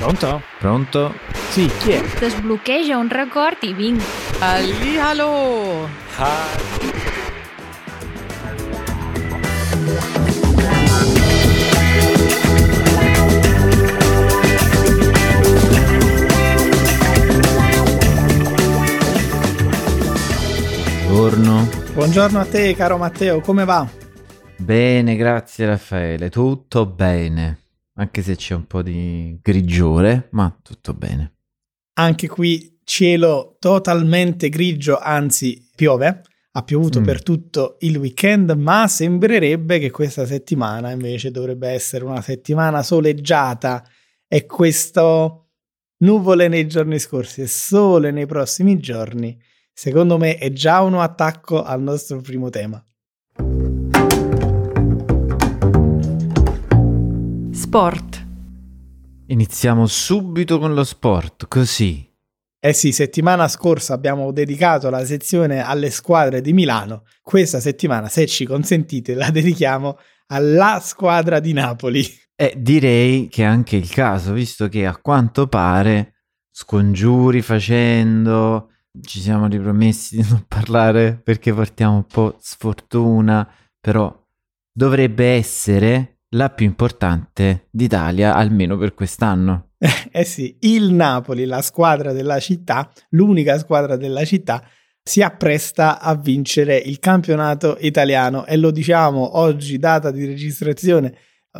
Pronto? Pronto? Sì, chi è? Desbloqueja un record i vinc. Allì, allo! Buongiorno. Buongiorno a te, caro Matteo, come va? Bene, grazie Raffaele, tutto bene. Anche se c'è un po' di grigiore, ma tutto bene. Anche qui cielo totalmente grigio, anzi piove. Ha piovuto Mm. per tutto il weekend, ma sembrerebbe che questa settimana invece dovrebbe essere una settimana soleggiata e questo nuvole nei giorni scorsi e sole nei prossimi giorni, secondo me è già uno attacco al nostro primo tema. Sport. Iniziamo subito con lo sport, così. Eh sì, settimana scorsa abbiamo dedicato la sezione alle squadre di Milano. Questa settimana, se ci consentite, la dedichiamo alla squadra di Napoli. E direi che è anche il caso, visto che a quanto pare, scongiuri facendo, ci siamo ripromessi di non parlare perché portiamo un po' sfortuna, però dovrebbe essere la più importante d'Italia, almeno per quest'anno. Eh sì, il Napoli, la squadra della città, l'unica squadra della città, si appresta a vincere il campionato italiano e lo diciamo oggi, data di registrazione,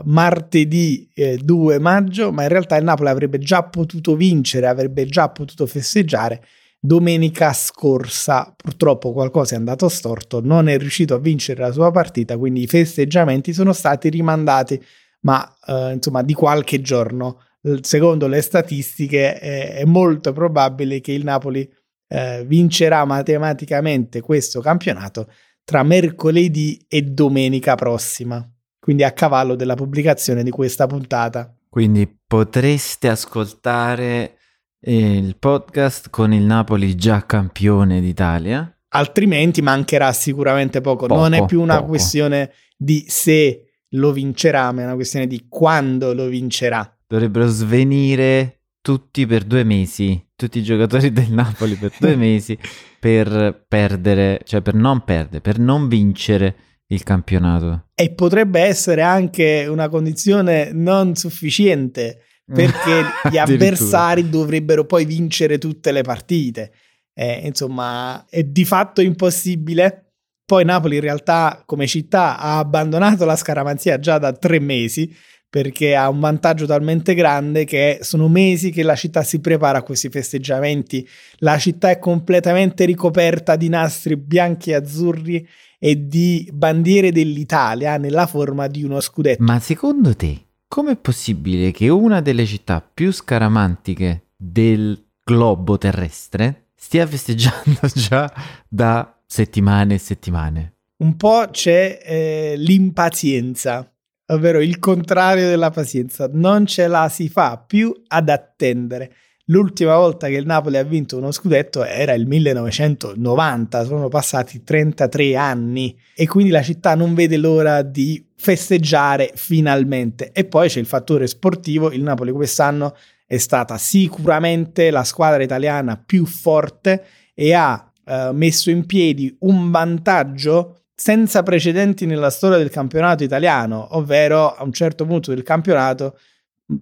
martedì eh, 2 maggio, ma in realtà il Napoli avrebbe già potuto vincere, avrebbe già potuto festeggiare domenica scorsa. Purtroppo qualcosa è andato storto, non è riuscito a vincere la sua partita, quindi i festeggiamenti sono stati rimandati, ma eh, insomma di qualche giorno secondo le statistiche è molto probabile che il Napoli eh, vincerà matematicamente questo campionato tra mercoledì e domenica prossima, quindi a cavallo della pubblicazione di questa puntata. Quindi potreste ascoltare il podcast con il Napoli già campione d'Italia. Altrimenti mancherà sicuramente poco. Poco, non è più una poco. questione di se lo vincerà, ma è una questione di quando lo vincerà. Dovrebbero svenire tutti per due mesi, tutti i giocatori del Napoli per due mesi per perdere, cioè per non perdere, per non vincere il campionato. E potrebbe essere anche una condizione non sufficiente perché gli avversari dovrebbero poi vincere tutte le partite. Eh, insomma, è di fatto impossibile. Poi Napoli in realtà come città ha abbandonato la scaramanzia già da tre mesi perché ha un vantaggio talmente grande che sono mesi che la città si prepara a questi festeggiamenti. La città è completamente ricoperta di nastri bianchi e azzurri e di bandiere dell'Italia nella forma di uno scudetto. Ma secondo te, com'è possibile che una delle città più scaramantiche del globo terrestre stia festeggiando già da settimane e settimane? Un po' c'è eh, l'impazienza, ovvero il contrario della pazienza. Non ce la si fa più ad attendere. L'ultima volta che il Napoli ha vinto uno scudetto era il 1990, sono passati 33 anni e quindi la città non vede l'ora di festeggiare finalmente. E poi c'è il fattore sportivo, il Napoli quest'anno è stata sicuramente la squadra italiana più forte e ha eh, messo in piedi un vantaggio senza precedenti nella storia del campionato italiano, ovvero a un certo punto del campionato,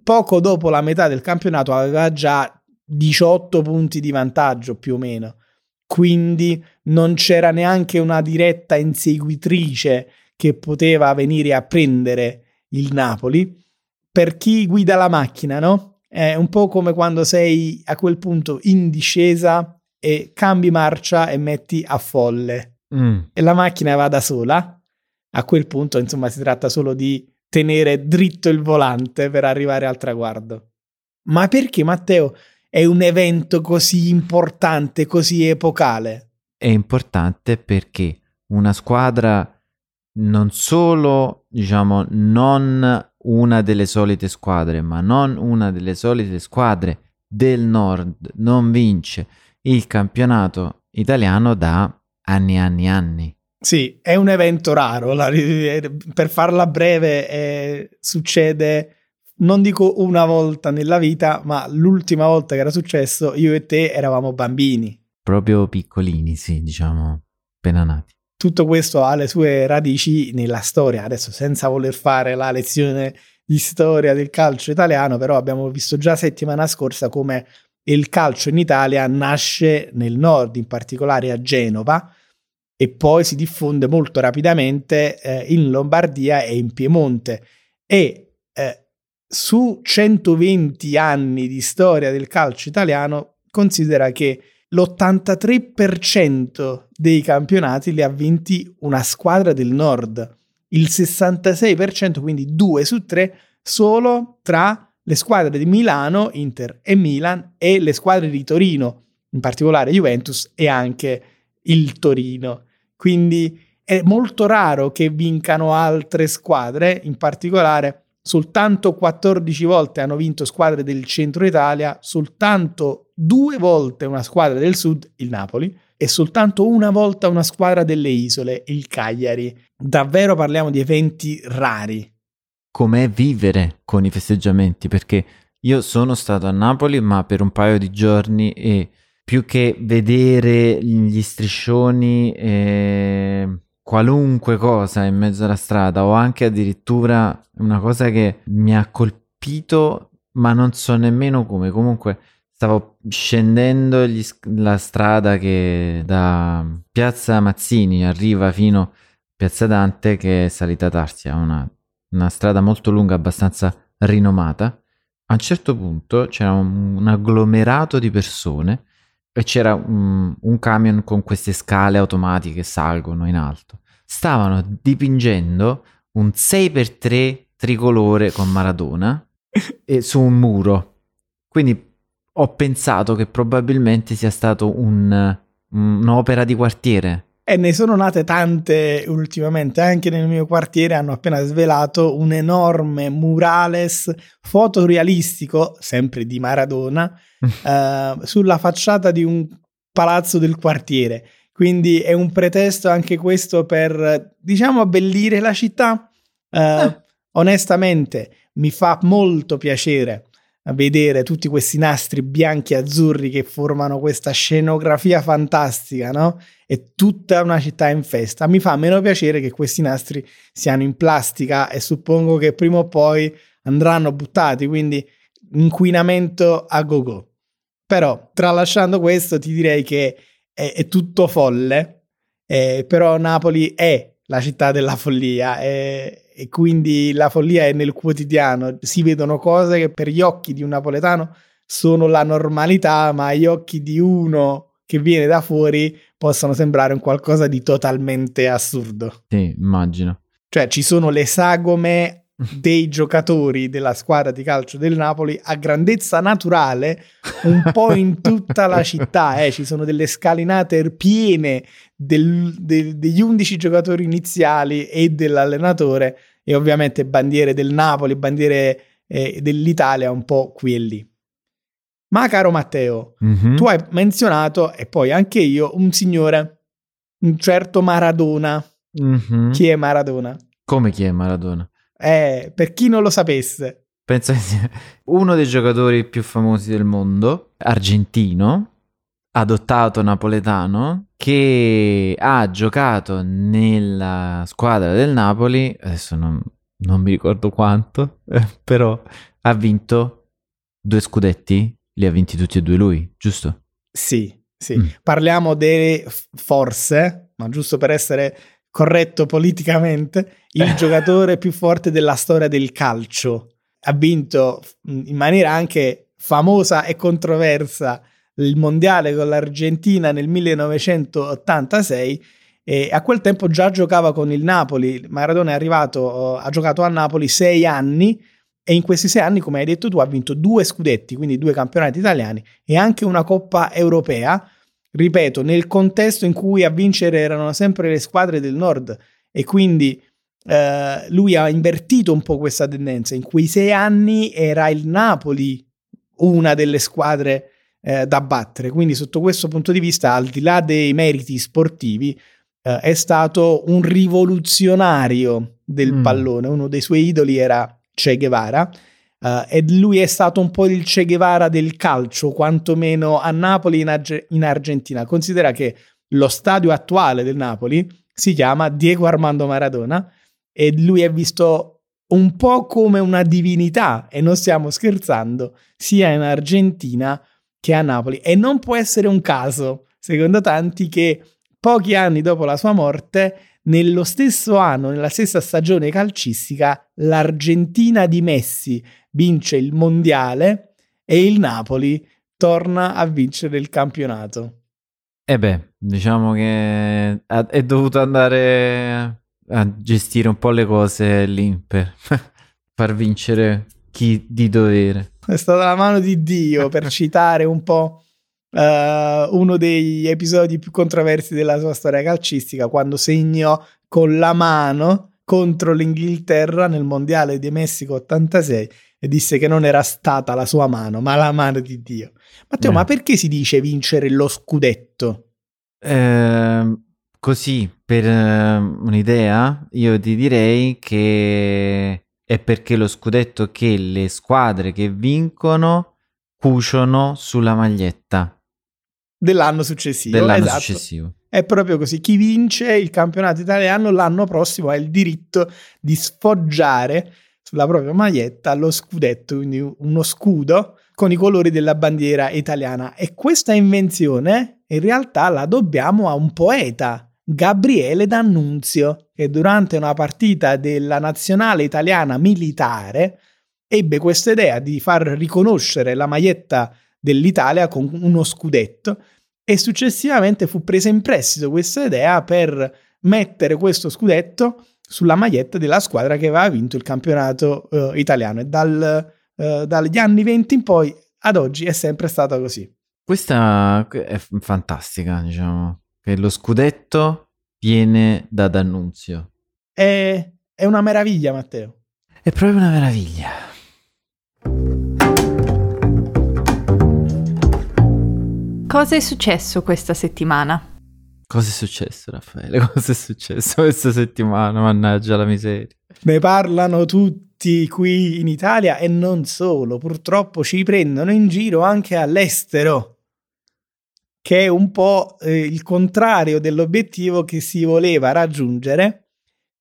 poco dopo la metà del campionato aveva già 18 punti di vantaggio più o meno. Quindi non c'era neanche una diretta inseguitrice che poteva venire a prendere il Napoli. Per chi guida la macchina, no? È un po' come quando sei a quel punto in discesa e cambi marcia e metti a folle Mm. e la macchina va da sola. A quel punto, insomma, si tratta solo di tenere dritto il volante per arrivare al traguardo. Ma perché, Matteo, è un evento così importante, così epocale? È importante perché una squadra non solo, diciamo, non una delle solite squadre, ma non una delle solite squadre del nord non vince il campionato italiano da anni e anni e anni. Sì, è un evento raro. per farla breve, eh, succede non dico una volta nella vita, ma l'ultima volta che era successo, io e te eravamo bambini. Proprio piccolini, sì, diciamo, appena nati. Tutto questo ha le sue radici nella storia. Adesso, senza voler fare la lezione di storia del calcio italiano, però abbiamo visto già settimana scorsa come il calcio in Italia nasce nel nord, in particolare a Genova, e poi si diffonde molto rapidamente eh, in Lombardia e in Piemonte. E eh, su 120 anni di storia del calcio italiano, considera che l'83% dei campionati li ha vinti una squadra del nord, il 66%, quindi 2 su 3, solo tra le squadre di Milano, Inter e Milan e le squadre di Torino, in particolare Juventus e anche il Torino. Quindi è molto raro che vincano altre squadre, in particolare soltanto 14 volte hanno vinto squadre del centro Italia, soltanto due volte una squadra del sud, il Napoli, e soltanto una volta una squadra delle isole, il Cagliari. Davvero parliamo di eventi rari. Com'è vivere con i festeggiamenti? Perché io sono stato a Napoli, ma per un paio di giorni e più che vedere gli striscioni e qualunque cosa in mezzo alla strada o anche addirittura una cosa che mi ha colpito, ma non so nemmeno come. Comunque stavo scendendo gli, la strada che da Piazza Mazzini arriva fino a Piazza Dante che è salita Tarsia, una, una strada molto lunga, abbastanza rinomata. A un certo punto c'era un, un agglomerato di persone e c'era un, un camion con queste scale automatiche che salgono in alto. Stavano dipingendo un 6x3 tricolore con Maradona e su un muro. Quindi ho pensato che probabilmente sia stato un, un'opera di quartiere. E ne sono nate tante ultimamente, anche nel mio quartiere hanno appena svelato un enorme murales fotorealistico, sempre di Maradona, eh, sulla facciata di un palazzo del quartiere. Quindi è un pretesto anche questo per, diciamo, abbellire la città. Eh, ah. Onestamente mi fa molto piacere vedere tutti questi nastri bianchi e azzurri che formano questa scenografia fantastica, no? E tutta una città in festa. Mi fa meno piacere che questi nastri siano in plastica e suppongo che prima o poi andranno buttati, quindi inquinamento a go-go. Però, tralasciando questo, ti direi che è, è tutto folle, eh, però Napoli è la città della follia e, e, quindi la follia è nel quotidiano. Si vedono cose che per gli occhi di un napoletano sono la normalità, ma agli occhi di uno che viene da fuori possono sembrare un qualcosa di totalmente assurdo. Sì, immagino. Cioè ci sono le sagome dei giocatori della squadra di calcio del Napoli a grandezza naturale un po' in tutta la città. Eh. Ci sono delle scalinate piene del, de, degli 11 giocatori iniziali e dell'allenatore e ovviamente bandiere del Napoli, bandiere eh, dell'Italia un po' qui e lì. Ma caro Matteo, mm-hmm. tu hai menzionato, e poi anche io, un signore, un certo Maradona. Mm-hmm. Chi è Maradona? Come chi è Maradona? Eh, per chi non lo sapesse. Penso che sia uno dei giocatori più famosi del mondo, argentino, adottato napoletano, che ha giocato nella squadra del Napoli, adesso non, non mi ricordo quanto, eh, però ha vinto due scudetti, li ha vinti tutti e due lui, giusto? Sì, sì. Mm. Parliamo delle forse, ma giusto per essere corretto politicamente, il giocatore più forte della storia del calcio. Ha vinto in maniera anche famosa e controversa il mondiale con l'Argentina nel 1986 e a quel tempo già giocava con il Napoli. Maradona è arrivato, ha giocato a Napoli sei anni e in questi sei anni, come hai detto tu, ha vinto due scudetti, quindi due campionati italiani e anche una Coppa Europea ripeto, nel contesto in cui a vincere erano sempre le squadre del nord e quindi eh, lui ha invertito un po' questa tendenza. In quei sei anni era il Napoli una delle squadre eh, da battere, quindi sotto questo punto di vista, al di là dei meriti sportivi, eh, è stato un rivoluzionario del mm. pallone, uno dei suoi idoli era Che Guevara. Uh, e lui è stato un po' il Che Guevara del calcio, quantomeno a Napoli in, Arge- in Argentina. Considera che lo stadio attuale del Napoli si chiama Diego Armando Maradona e lui è visto un po' come una divinità e non stiamo scherzando, sia in Argentina che a Napoli. E non può essere un caso, secondo tanti, che pochi anni dopo la sua morte nello stesso anno, nella stessa stagione calcistica, l'Argentina di Messi vince il mondiale e il Napoli torna a vincere il campionato. E eh beh, diciamo che è dovuto andare a gestire un po' le cose lì per far vincere chi di dovere. È stata la mano di Dio per citare un po' uh, uno degli episodi più controversi della sua storia calcistica, quando segnò con la mano contro l'Inghilterra nel mondiale di Messico 86 e disse che non era stata la sua mano, ma la mano di Dio. Matteo, eh. ma perché si dice vincere lo scudetto? Eh, così, per uh, un'idea, io ti direi che è perché lo scudetto che le squadre che vincono cuciono sulla maglietta dell'anno successivo. Dell'anno esatto. successivo. È proprio così. Chi vince il campionato italiano l'anno prossimo ha il diritto di sfoggiare sulla propria maglietta lo scudetto, quindi uno scudo con i colori della bandiera italiana. E questa invenzione in realtà la dobbiamo a un poeta, Gabriele D'Annunzio, che durante una partita della nazionale italiana militare ebbe questa idea di far riconoscere la maglietta dell'Italia con uno scudetto e successivamente fu presa in prestito questa idea per mettere questo scudetto sulla maglietta della squadra che aveva vinto il campionato uh, italiano e dal, uh, dagli anni 20 in poi ad oggi è sempre stata così. Questa è fantastica, diciamo, che lo scudetto viene da D'Annunzio. È, è una meraviglia, Matteo. È proprio una meraviglia. Cosa è successo questa settimana? Cosa è successo, Raffaele? Cosa è successo questa settimana? Mannaggia la miseria. Ne parlano tutti qui in Italia e non solo. Purtroppo ci prendono in giro anche all'estero, che è un po' eh, il contrario dell'obiettivo che si voleva raggiungere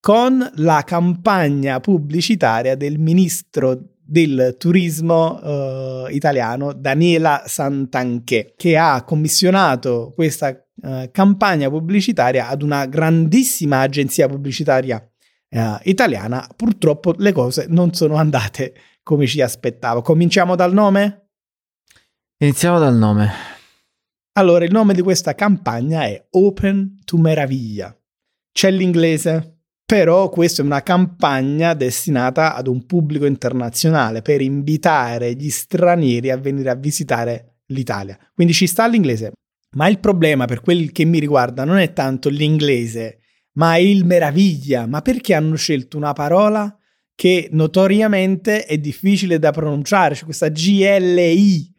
con la campagna pubblicitaria del ministro del turismo eh, italiano Daniela Santanché che ha commissionato questa eh, campagna pubblicitaria ad una grandissima agenzia pubblicitaria eh, italiana. Purtroppo le cose non sono andate come ci aspettavo. Cominciamo dal nome? iniziamo dal nome. Allora il nome di questa campagna è Open to Meraviglia. C'è l'inglese però questa è una campagna destinata ad un pubblico internazionale per invitare gli stranieri a venire a visitare l'Italia. Quindi ci sta l'inglese. Ma il problema per quel che mi riguarda non è tanto l'inglese, ma il meraviglia. Ma perché hanno scelto una parola che notoriamente è difficile da pronunciare? C'è questa GLI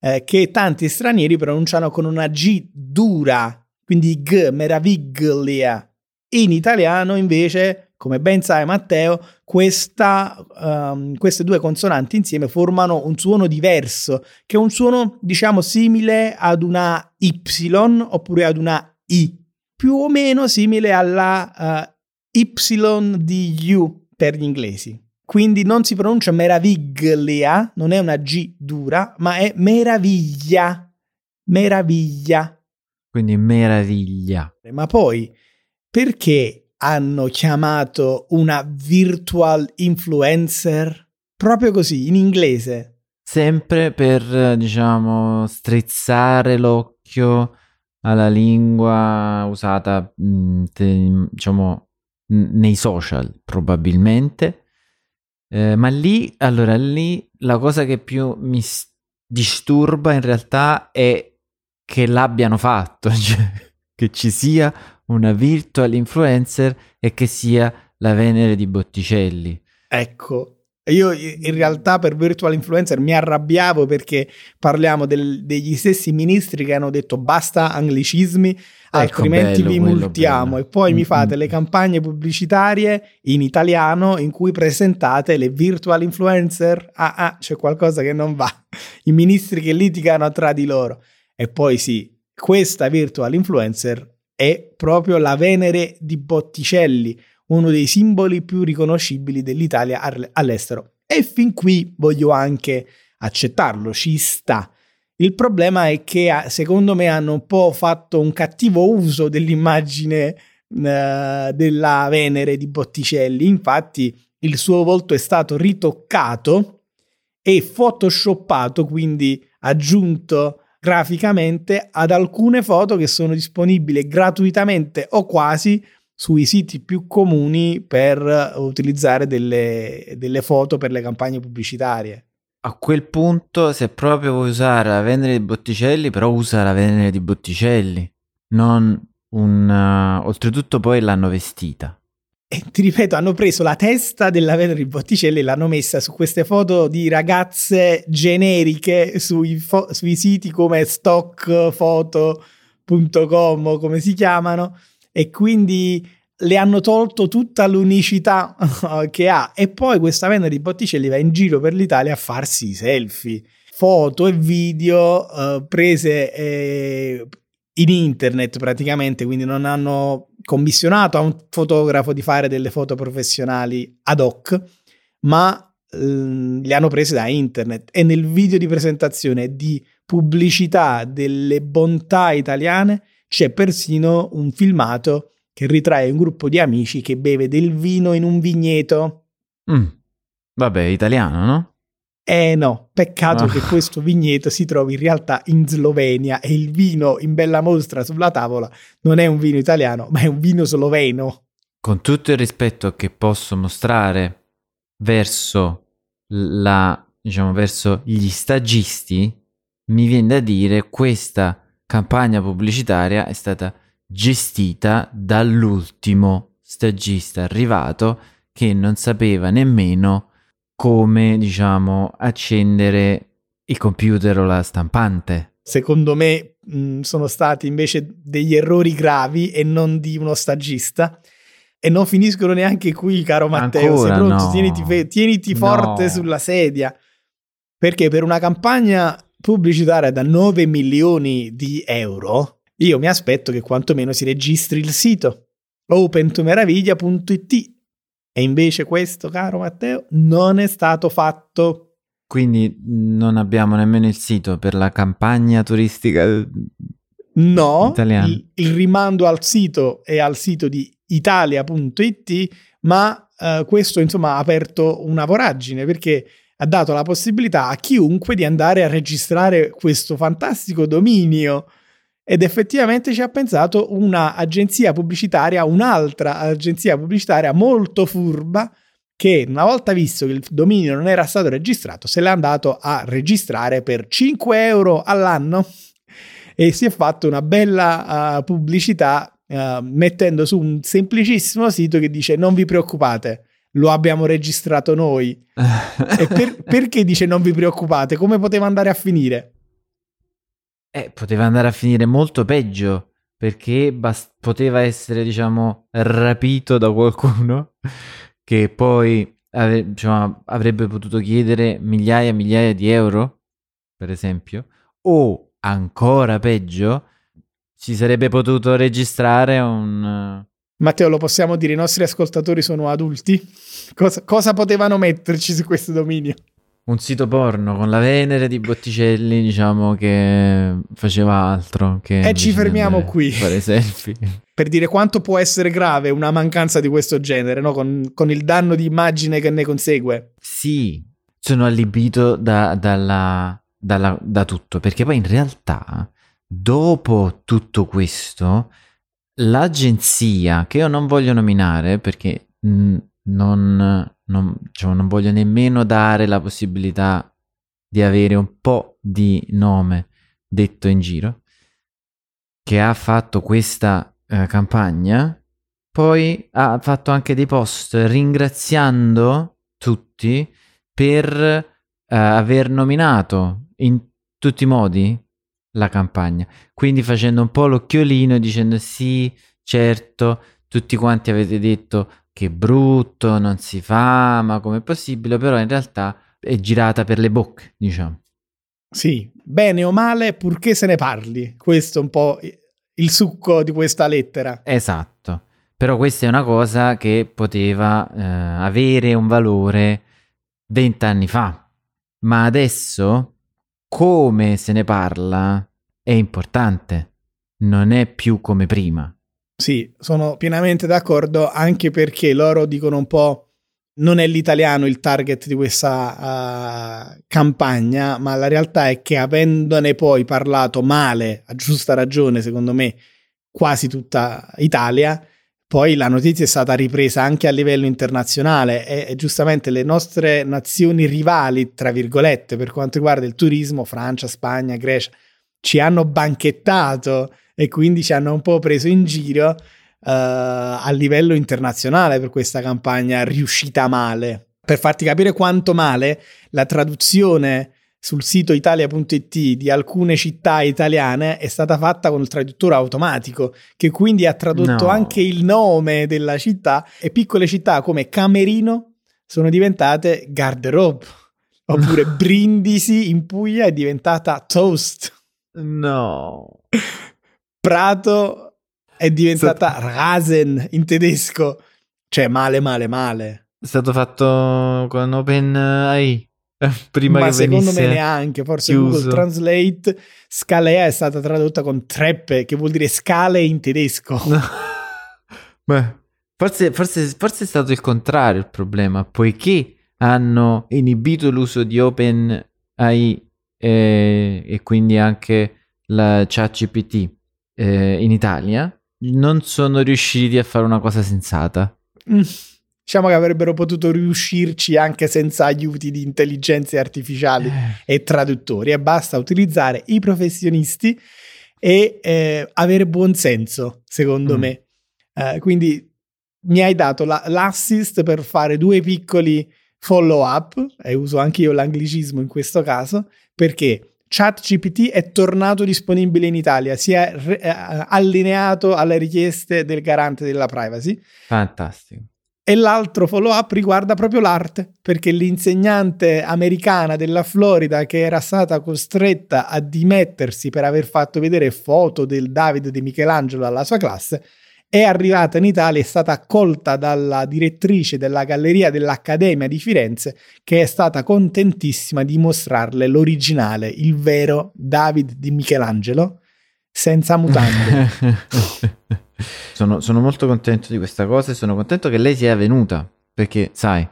eh, che tanti stranieri pronunciano con una G dura, quindi G, meraviglia. In italiano, invece, come ben sai Matteo, questa, um, queste due consonanti insieme formano un suono diverso, che è un suono, diciamo, simile ad una Y oppure ad una I, più o meno simile alla uh, Y di U per gli inglesi. Quindi non si pronuncia meraviglia, non è una G dura, ma è meraviglia. Meraviglia. Quindi meraviglia. Ma poi perché hanno chiamato una virtual influencer proprio così, in inglese? Sempre per, diciamo, strizzare l'occhio alla lingua usata, mm, diciamo, nei social, probabilmente. Eh, ma lì, allora, lì la cosa che più mi disturba in realtà è che l'abbiano fatto, cioè che ci sia una virtual influencer e che sia la Venere di Botticelli. Ecco, Io in realtà per virtual influencer mi arrabbiavo perché parliamo del, degli stessi ministri che hanno detto basta anglicismi, ecco, altrimenti bello, vi multiamo bello. e poi mm-hmm. mi fate le campagne pubblicitarie in italiano in cui presentate le virtual influencer. Ah, ah, c'è qualcosa che non va. I ministri che litigano tra di loro. E poi sì, questa virtual influencer è proprio la Venere di Botticelli, uno dei simboli più riconoscibili dell'Italia all'estero. E fin qui voglio anche accettarlo, ci sta. Il problema è che secondo me hanno un po' fatto un cattivo uso dell'immagine uh, della Venere di Botticelli. Infatti il suo volto è stato ritoccato e photoshoppato, quindi aggiunto graficamente ad alcune foto che sono disponibili gratuitamente o quasi sui siti più comuni per utilizzare delle, delle foto per le campagne pubblicitarie. A quel punto, se proprio vuoi usare la Venere di Botticelli, però usa la Venere di Botticelli, non un... Uh, oltretutto poi l'hanno vestita. E ti ripeto, hanno preso la testa della Venere Botticelli e l'hanno messa su queste foto di ragazze generiche sui, fo- sui siti come stockfoto.com o come si chiamano e quindi le hanno tolto tutta l'unicità che ha. E poi questa di Botticelli va in giro per l'Italia a farsi i selfie, foto e video uh, prese eh, in internet praticamente, quindi non hanno commissionato a un fotografo di fare delle foto professionali ad hoc, ma eh, le hanno prese da internet e nel video di presentazione di pubblicità delle bontà italiane c'è persino un filmato che ritrae un gruppo di amici che beve del vino in un vigneto. Mm. Vabbè, italiano, no? Eh no, peccato oh. che questo vigneto si trovi in realtà in Slovenia e il vino in bella mostra sulla tavola non è un vino italiano, ma è un vino sloveno. Con tutto il rispetto che posso mostrare verso la, diciamo, verso gli stagisti, mi viene da dire questa campagna pubblicitaria è stata gestita dall'ultimo stagista arrivato che non sapeva nemmeno come, diciamo, accendere il computer o la stampante. Secondo me mh, sono stati invece degli errori gravi e non di uno stagista. E non finiscono neanche qui, caro Matteo. Ancora, Sei pronto? No. Tieniti, tieniti forte no. sulla sedia. Perché per una campagna pubblicitaria da 9 milioni di euro, io mi aspetto che quantomeno si registri il sito opentomeraviglia.it e invece questo, caro Matteo, non è stato fatto. Quindi non abbiamo nemmeno il sito per la campagna turistica no, italiana. Il, il rimando al sito è al sito di italia.it, ma uh, questo insomma ha aperto una voragine perché ha dato la possibilità a chiunque di andare a registrare questo fantastico dominio ed effettivamente ci ha pensato un'agenzia pubblicitaria, un'altra agenzia pubblicitaria molto furba che una volta visto che il dominio non era stato registrato se l'è andato a registrare per 5 euro all'anno. E si è fatto una bella uh, pubblicità uh, mettendo su un semplicissimo sito che dice non vi preoccupate lo abbiamo registrato noi e per, perché dice non vi preoccupate? Come poteva andare a finire eh, poteva andare a finire molto peggio perché bast- poteva essere, diciamo, rapito da qualcuno che poi ave- diciamo, avrebbe potuto chiedere migliaia e migliaia di euro, per esempio, o ancora peggio, si sarebbe potuto registrare un... Matteo, lo possiamo dire, i nostri ascoltatori sono adulti? Cosa, cosa potevano metterci su questo dominio? Un sito porno con la Venere di Botticelli, diciamo che faceva altro che E ci fermiamo qui. Fare selfie. per dire quanto può essere grave una mancanza di questo genere, no? con, con, il danno di immagine che ne consegue. Sì, sono allibito da, dalla, dalla, da tutto, perché poi in realtà, dopo tutto questo, l'agenzia, che io non voglio nominare perché mh, non non, diciamo, non voglio nemmeno dare la possibilità di avere un po' di nome detto in giro, che ha fatto questa eh, campagna, poi ha fatto anche dei post ringraziando tutti per eh, aver nominato in tutti i modi la campagna. Quindi facendo un po' l'occhiolino dicendo sì, certo, tutti quanti avete detto che brutto, non si fa, ma com'è possibile, però in realtà è girata per le bocche, diciamo. Sì, bene o male, purché se ne parli. Questo è un po' il succo di questa lettera. Esatto. Però questa è una cosa che poteva eh, avere un valore vent'anni fa. Ma adesso, come se ne parla, è importante. Non è più come prima. Sì, sono pienamente d'accordo, anche perché loro dicono un po' non è l'italiano il target di questa uh, campagna, ma la realtà è che avendone poi parlato male, a giusta ragione, secondo me, quasi tutta Italia, poi la notizia è stata ripresa anche a livello internazionale e, e, giustamente le nostre nazioni rivali, tra virgolette, per quanto riguarda il turismo, Francia, Spagna, Grecia, ci hanno banchettato e quindi ci hanno un po' preso in giro uh, a livello internazionale per questa campagna riuscita male. Per farti capire quanto male, la traduzione sul sito italia.it di alcune città italiane è stata fatta con il traduttore automatico, che quindi ha tradotto no. anche il nome della città e piccole città come Camerino sono diventate garderobe. Oppure Brindisi in Puglia è diventata toast. No. Prato è diventata Rasen in tedesco. Cioè, male, male, male. È stato fatto con OpenAI. Prima Ma che secondo me neanche, forse chiuso. Google Translate Scalea è stata tradotta con treppe, che vuol dire scale in tedesco. Beh, forse, forse, forse è stato il contrario il problema, poiché hanno inibito l'uso di OpenAI e, e quindi anche la ChatGPT eh, in Italia, non sono riusciti a fare una cosa sensata. Mm. Diciamo che avrebbero potuto riuscirci anche senza aiuti di intelligenze artificiali Eh. e traduttori e basta utilizzare i professionisti e eh, avere buon senso, secondo Mm. me. Eh, quindi mi hai dato la- l'assist per fare due piccoli follow up, e uso anche io l'anglicismo in questo caso, perché ChatGPT è tornato disponibile in Italia, si è re- eh, allineato alle richieste del garante della privacy. Fantastico. E l'altro follow up riguarda proprio l'arte, perché l'insegnante americana della Florida che era stata costretta a dimettersi per aver fatto vedere foto del David di Michelangelo alla sua classe, è arrivata in Italia, è stata accolta dalla direttrice della galleria dell'Accademia di Firenze, che è stata contentissima di mostrarle l'originale, il vero David di Michelangelo, senza mutande. sono, sono molto contento di questa cosa e sono contento che lei sia venuta perché, sai,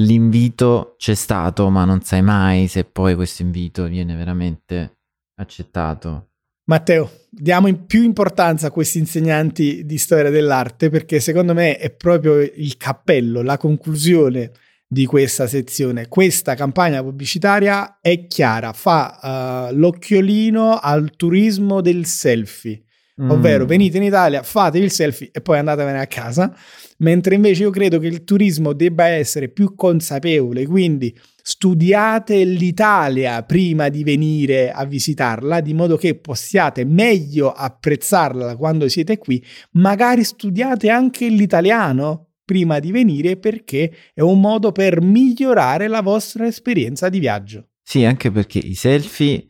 l'invito c'è stato, ma non sai mai se poi questo invito viene veramente accettato. Matteo, diamo in più importanza a questi insegnanti di storia dell'arte perché secondo me è proprio il cappello, la conclusione di questa sezione. Questa campagna pubblicitaria è chiara, fa uh, l'occhiolino al turismo del selfie, ovvero Mm. venite in Italia, fate il selfie e poi andatevene a casa, mentre invece io credo che il turismo debba essere più consapevole, quindi studiate l'Italia prima di venire a visitarla, di modo che possiate meglio apprezzarla quando siete qui, magari studiate anche l'italiano prima di venire perché è un modo per migliorare la vostra esperienza di viaggio. Sì, anche perché i selfie,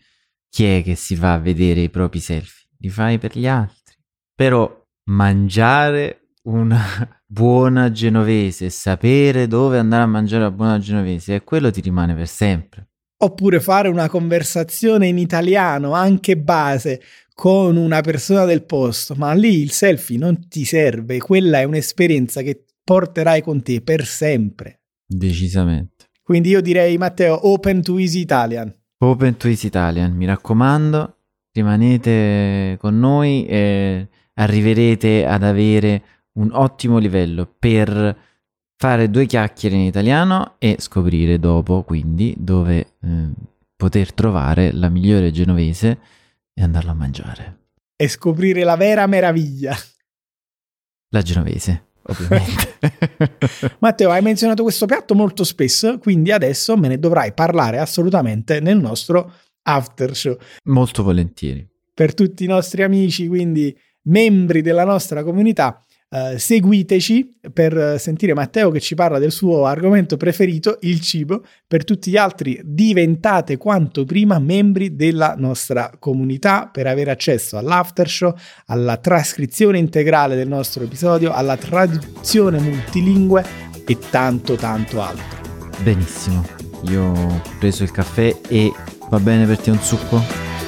chi è che si va a vedere i propri selfie? Li fai per gli altri. Però mangiare una buona genovese, sapere dove andare a mangiare la buona genovese, e quello ti rimane per sempre. Oppure fare una conversazione in italiano, anche base, con una persona del posto, ma lì il selfie non ti serve, quella è un'esperienza che porterai con te per sempre. Decisamente. Quindi io direi, Matteo, open to easy Italian. Open to Easy Italian, mi raccomando, rimanete con noi e arriverete ad avere un ottimo livello per fare due chiacchiere in italiano e scoprire dopo quindi dove eh, poter trovare la migliore genovese e andarla a mangiare. E scoprire la vera meraviglia. La genovese. ovviamente. Matteo, hai menzionato questo piatto molto spesso, quindi adesso me ne dovrai parlare assolutamente nel nostro after show. Molto volentieri. Per tutti i nostri amici, quindi membri della nostra comunità, Uh, seguiteci per sentire Matteo che ci parla del suo argomento preferito, il cibo. Per tutti gli altri diventate quanto prima membri della nostra comunità per avere accesso all'after show, alla trascrizione integrale del nostro episodio, alla traduzione multilingue e tanto tanto altro. Benissimo, io ho preso il caffè e va bene per te un succo?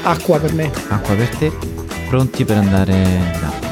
Acqua per me. Acqua per te, pronti per andare da.